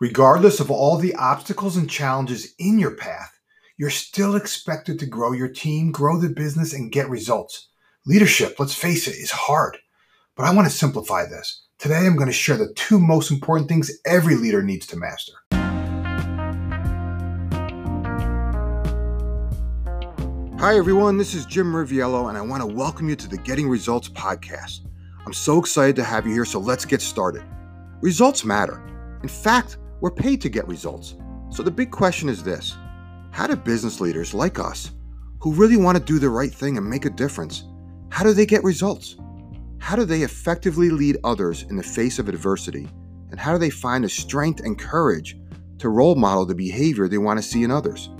Regardless of all the obstacles and challenges in your path, you're still expected to grow your team, grow the business, and get results. Leadership, let's face it, is hard. But I want to simplify this. Today, I'm going to share the two most important things every leader needs to master. Hi, everyone. This is Jim Riviello, and I want to welcome you to the Getting Results podcast. I'm so excited to have you here, so let's get started. Results matter. In fact, we're paid to get results. So the big question is this How do business leaders like us, who really want to do the right thing and make a difference, how do they get results? How do they effectively lead others in the face of adversity? And how do they find the strength and courage to role model the behavior they want to see in others?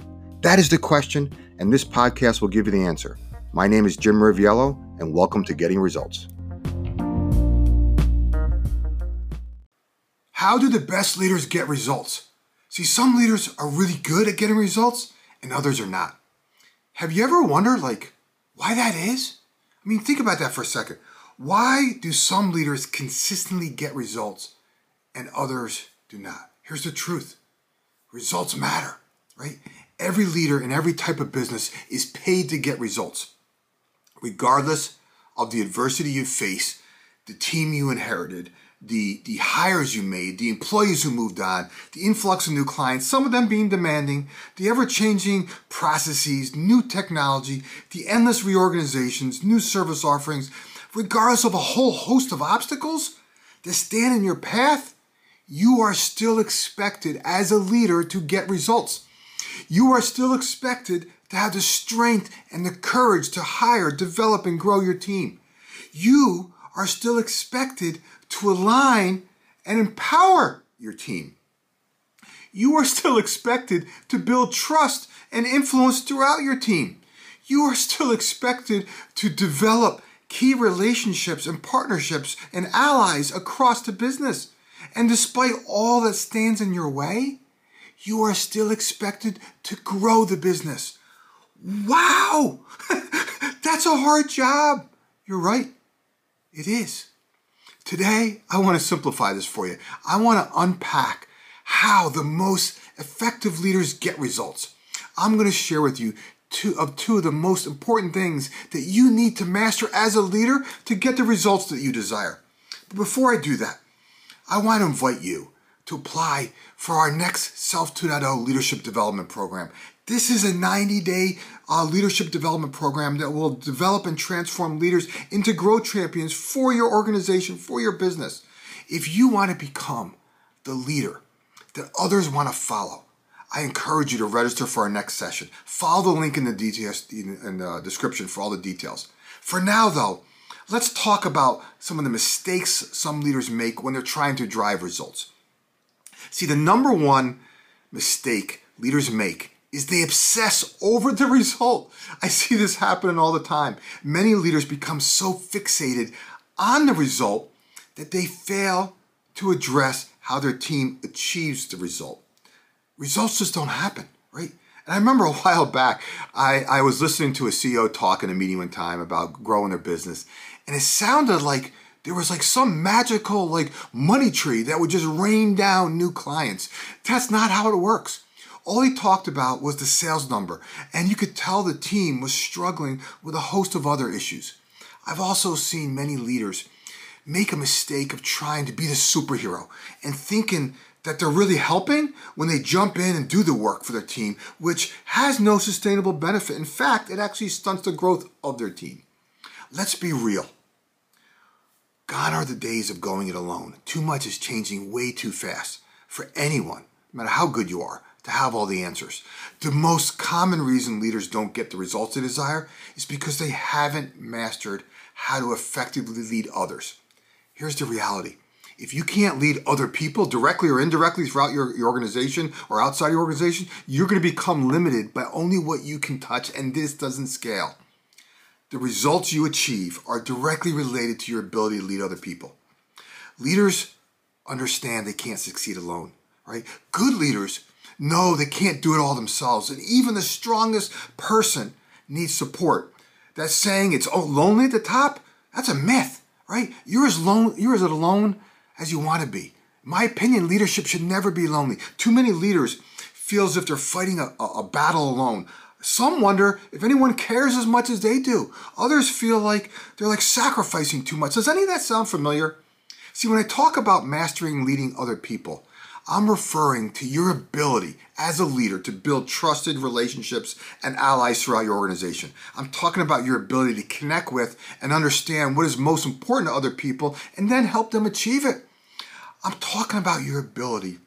That is the question, and this podcast will give you the answer. My name is Jim Riviello, and welcome to Getting Results. How do the best leaders get results? See, some leaders are really good at getting results and others are not. Have you ever wondered, like, why that is? I mean, think about that for a second. Why do some leaders consistently get results and others do not? Here's the truth results matter, right? Every leader in every type of business is paid to get results, regardless of the adversity you face, the team you inherited, the, the hires you made, the employees who moved on, the influx of new clients, some of them being demanding, the ever changing processes, new technology, the endless reorganizations, new service offerings, regardless of a whole host of obstacles that stand in your path, you are still expected as a leader to get results. You are still expected to have the strength and the courage to hire, develop, and grow your team. You are still expected to align and empower your team. You are still expected to build trust and influence throughout your team. You are still expected to develop key relationships and partnerships and allies across the business. And despite all that stands in your way, you are still expected to grow the business. Wow! That's a hard job. You're right. It is. Today, I want to simplify this for you. I want to unpack how the most effective leaders get results. I'm going to share with you two of two of the most important things that you need to master as a leader to get the results that you desire. But before I do that, I want to invite you to apply for our next Self 2.0 leadership development program. This is a 90 day uh, leadership development program that will develop and transform leaders into growth champions for your organization, for your business. If you want to become the leader that others want to follow, I encourage you to register for our next session. Follow the link in the details in the description for all the details. For now, though, let's talk about some of the mistakes some leaders make when they're trying to drive results. See, the number one mistake leaders make is they obsess over the result. I see this happening all the time. Many leaders become so fixated on the result that they fail to address how their team achieves the result. Results just don't happen, right? And I remember a while back, I, I was listening to a CEO talk in a meeting one time about growing their business, and it sounded like there was like some magical like money tree that would just rain down new clients. That's not how it works. All he talked about was the sales number, and you could tell the team was struggling with a host of other issues. I've also seen many leaders make a mistake of trying to be the superhero and thinking that they're really helping when they jump in and do the work for their team, which has no sustainable benefit. In fact, it actually stunts the growth of their team. Let's be real. Gone are the days of going it alone. Too much is changing way too fast for anyone, no matter how good you are, to have all the answers. The most common reason leaders don't get the results they desire is because they haven't mastered how to effectively lead others. Here's the reality. If you can't lead other people directly or indirectly throughout your, your organization or outside your organization, you're going to become limited by only what you can touch, and this doesn't scale. The results you achieve are directly related to your ability to lead other people. Leaders understand they can't succeed alone, right? Good leaders know they can't do it all themselves. And even the strongest person needs support. That saying it's lonely at the top, that's a myth, right? You're as, lone, you're as alone as you want to be. In my opinion, leadership should never be lonely. Too many leaders feel as if they're fighting a, a, battle alone. Some wonder if anyone cares as much as they do. Others feel like they're like sacrificing too much. Does any of that sound familiar? See, when I talk about mastering leading other people, I'm referring to your ability as a leader to build trusted relationships and allies throughout your organization. I'm talking about your ability to connect with and understand what is most important to other people and then help them achieve it. I'm talking about your ability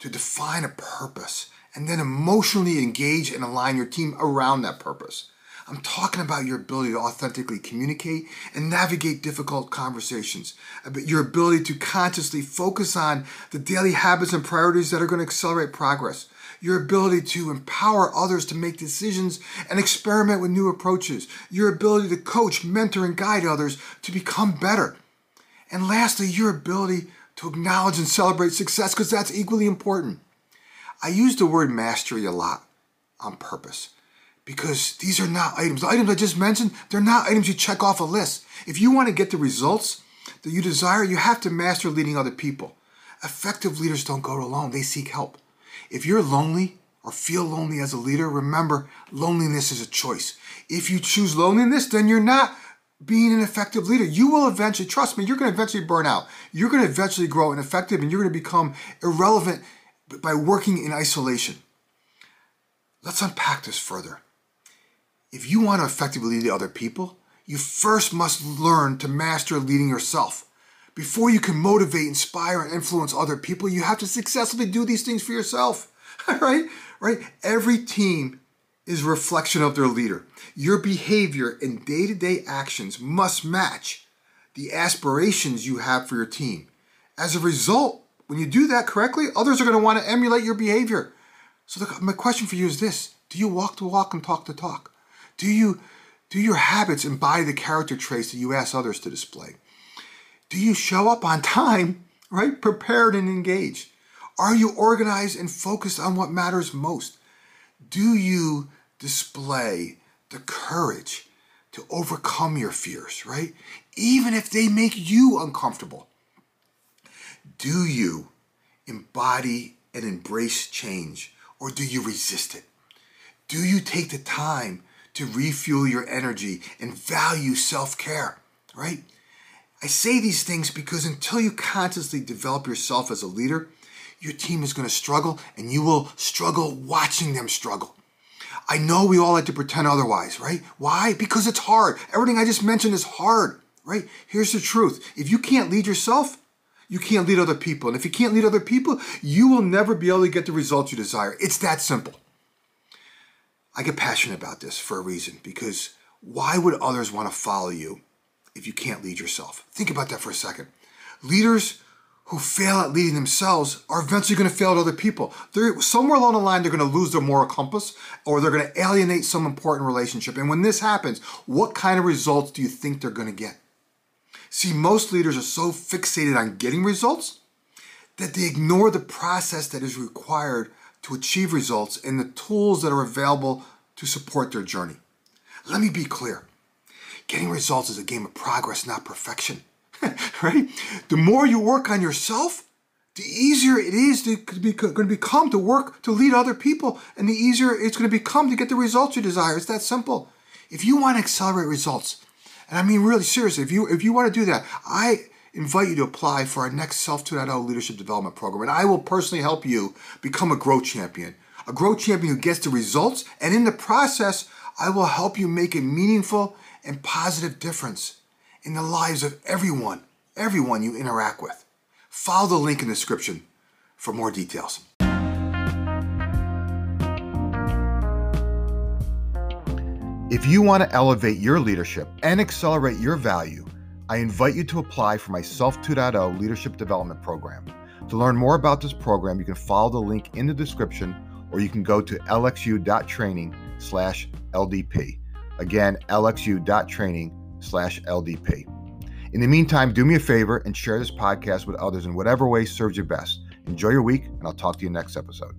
to define a purpose and then emotionally engage and align your team around that purpose. I'm talking about your ability to authentically communicate and navigate difficult conversations, uh, about your ability to consciously focus on the daily habits and priorities that are going to accelerate progress, your ability to empower others to make decisions and experiment with new approaches, your ability to coach, mentor, and guide others to become better. And lastly, your ability to acknowledge and celebrate success because that's equally important. I use the word mastery a lot on purpose because these are not items. The items I just mentioned, they're not items you check off a list. If you want to get the results that you desire, you have to master leading other people. Effective leaders don't go alone, they seek help. If you're lonely or feel lonely as a leader, remember loneliness is a choice. If you choose loneliness, then you're not being an effective leader. You will eventually, trust me, you're going to eventually burn out. You're going to eventually grow ineffective and you're going to become irrelevant by working in isolation. Let's unpack this further. If you want to effectively lead other people, you first must learn to master leading yourself. Before you can motivate, inspire, and influence other people, you have to successfully do these things for yourself. right? Right? Every team is a reflection of their leader. Your behavior and day-to-day actions must match the aspirations you have for your team. As a result, when you do that correctly, others are going to want to emulate your behavior. So the, my question for you is this: Do you walk the walk and talk the talk? Do you do your habits embody the character traits that you ask others to display? Do you show up on time, right? Prepared and engaged? Are you organized and focused on what matters most? Do you display the courage to overcome your fears, right? Even if they make you uncomfortable. Do you embody and embrace change or do you resist it? Do you take the time to refuel your energy and value self care, right? I say these things because until you consciously develop yourself as a leader, your team is going to struggle and you will struggle watching them struggle. I know we all like to pretend otherwise, right? Why? Because it's hard. Everything I just mentioned is hard, right? Here's the truth. If you can't lead yourself, you can't lead other people. And if you can't lead other people, you will never be able to get the results you desire. It's that simple. I get passionate about this for a reason because why would others want to follow you if you can't lead yourself? Think about that for a second. Leaders who fail at leading themselves are eventually going to fail at other people. They're somewhere along the line they're going to lose their moral compass or they're going to alienate some important relationship. And when this happens, what kind of results do you think they're going to get? See, most leaders are so fixated on getting results that they ignore the process that is required to achieve results and the tools that are available to support their journey. Let me be clear. Getting results is a game of progress, not perfection. right? The more you work on yourself, the easier it is to be, going to become to work to lead other people, and the easier it's going to become to get the results you desire. It's that simple. If you want to accelerate results, and I mean really seriously, if you if you want to do that, I invite you to apply for our next Self 2.0 Leadership Development Program. And I will personally help you become a growth champion, a growth champion who gets the results. And in the process, I will help you make a meaningful and positive difference in the lives of everyone, everyone you interact with. Follow the link in the description for more details. If you want to elevate your leadership and accelerate your value, I invite you to apply for my Self 2.0 Leadership Development Program. To learn more about this program, you can follow the link in the description or you can go to lxu.training slash LDP. Again, lxu.training slash LDP. In the meantime, do me a favor and share this podcast with others in whatever way serves you best. Enjoy your week, and I'll talk to you next episode.